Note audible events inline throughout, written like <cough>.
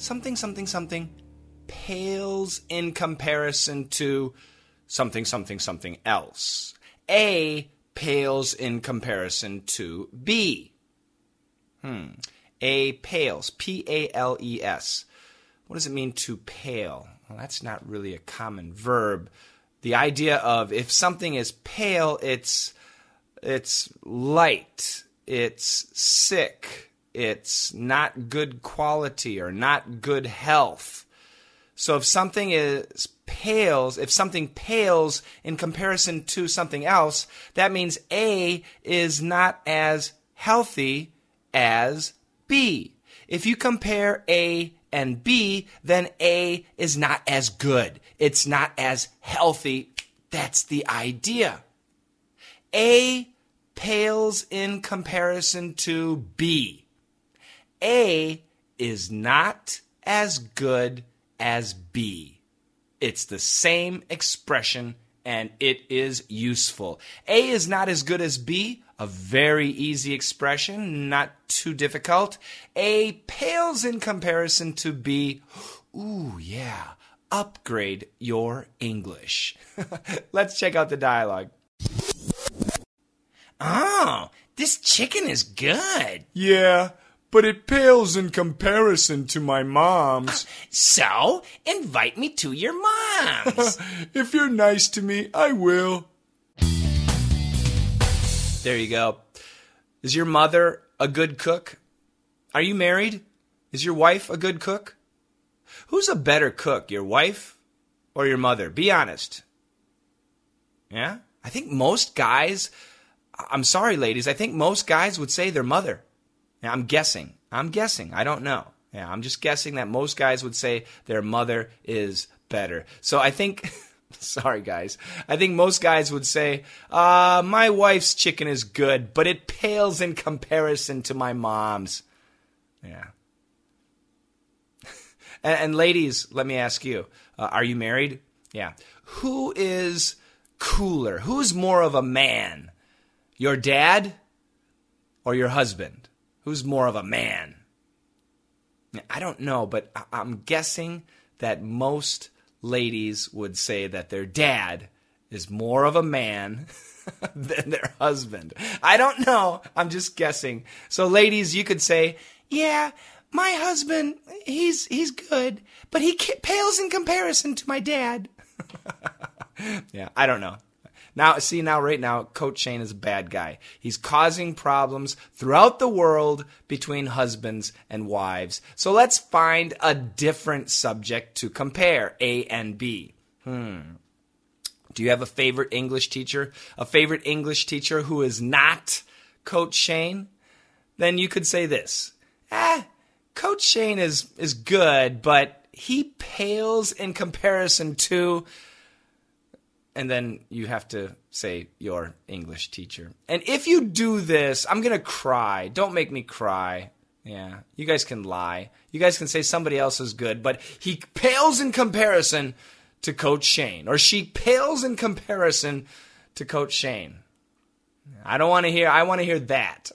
something, something, something pales in comparison to something, something, something else. A pales in comparison to B. Hmm. A pales. P A L E S. What does it mean to pale? Well, that's not really a common verb. The idea of if something is pale, it's it's light, it's sick, it's not good quality or not good health. So if something is pales, if something pales in comparison to something else, that means A is not as healthy as B. If you compare A and B, then A is not as good. It's not as healthy. That's the idea. A pales in comparison to B. A is not as good as B. It's the same expression and it is useful. A is not as good as B, a very easy expression, not too difficult. A pales in comparison to B. Ooh, yeah. Upgrade your English. <laughs> Let's check out the dialogue. Oh, this chicken is good. Yeah, but it pales in comparison to my mom's. <laughs> So, invite me to your mom's. <laughs> if you're nice to me, I will. there you go. Is your mother a good cook? Are you married? Is your wife a good cook? Who's a better cook, your wife or your mother? Be honest. Yeah? I think most guys, I'm sorry, ladies, I think most guys would say their mother. Yeah, I'm guessing. I'm guessing. I don't know. Yeah, I'm just guessing that most guys would say their mother is better. So I think, <laughs> sorry guys, I think most guys would say, uh, my wife's chicken is good, but it pales in comparison to my mom's. Yeah. <laughs> and, and, ladies, let me ask you, uh, are you married? Yeah. Who is cooler? Who's more of a man? Your dad or your husband? Who's more of a man? I don't know, but I'm guessing that most ladies would say that their dad is more of a man <laughs> than their husband. I don't know. I'm just guessing. So ladies, you could say, "Yeah, my husband, he's he's good, but he pales in comparison to my dad." <laughs> yeah, I don't know. Now, see, now, right now, Coach Shane is a bad guy. He's causing problems throughout the world between husbands and wives. So let's find a different subject to compare A and B. Hmm. Do you have a favorite English teacher? A favorite English teacher who is not Coach Shane? Then you could say this. Ah, Coach Shane is, is good, but he pales in comparison to and then you have to say your English teacher. And if you do this, I'm going to cry. Don't make me cry. Yeah, you guys can lie. You guys can say somebody else is good, but he pales in comparison to Coach Shane, or she pales in comparison to Coach Shane. I don't want to hear. I want to hear that.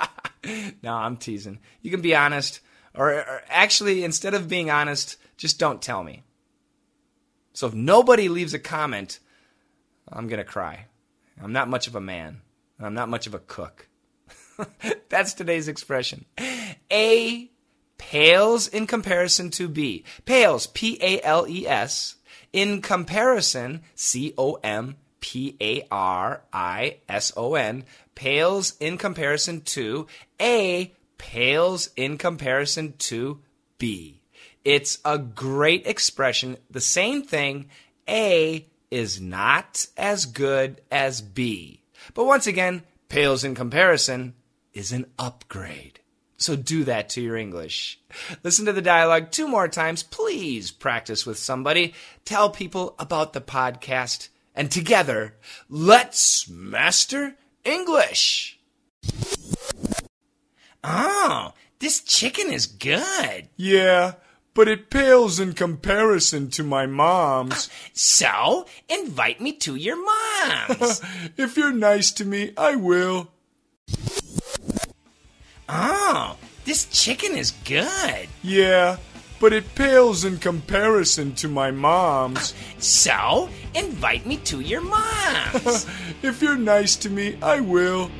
<laughs> no, I'm teasing. You can be honest, or, or actually, instead of being honest, just don't tell me. So if nobody leaves a comment, I'm going to cry. I'm not much of a man. I'm not much of a cook. <laughs> That's today's expression. A pales in comparison to B. Pales, P A L E S, in comparison, C O M P A R I S O N, pales in comparison to A, pales in comparison to B. It's a great expression. The same thing. A is not as good as B. But once again, pales in comparison is an upgrade. So do that to your English. Listen to the dialogue two more times. Please practice with somebody. Tell people about the podcast. And together, let's master English. Oh, this chicken is good. Yeah, but it pales in comparison to my mom's. <laughs> So, invite me to your mom's. <laughs> if you're nice to me, I will. oh, this chicken is good. Yeah, but it pales in comparison to my mom's. <laughs> So, invite me to your mom's. if you're nice to me, I will.